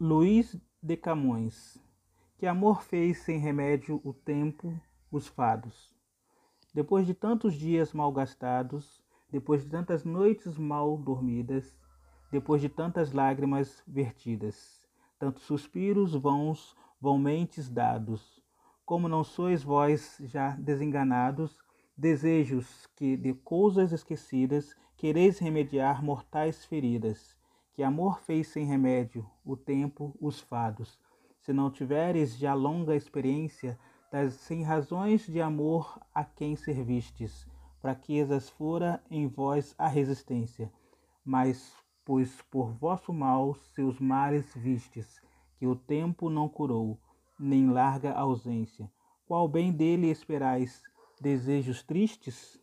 Luís de Camões. Que amor fez sem remédio o tempo, os fados. Depois de tantos dias mal gastados, depois de tantas noites mal dormidas, depois de tantas lágrimas vertidas, tantos suspiros vãos, vãomentes dados, como não sois vós já desenganados, desejos que de coisas esquecidas quereis remediar mortais feridas, que amor fez sem remédio o tempo, os fados. Se não tiveres já longa experiência das sem razões de amor a quem servistes, fraquezas fora em vós a resistência, mas pois por vosso mal seus males vistes, que o tempo não curou, nem larga ausência. Qual bem dele esperais? Desejos tristes?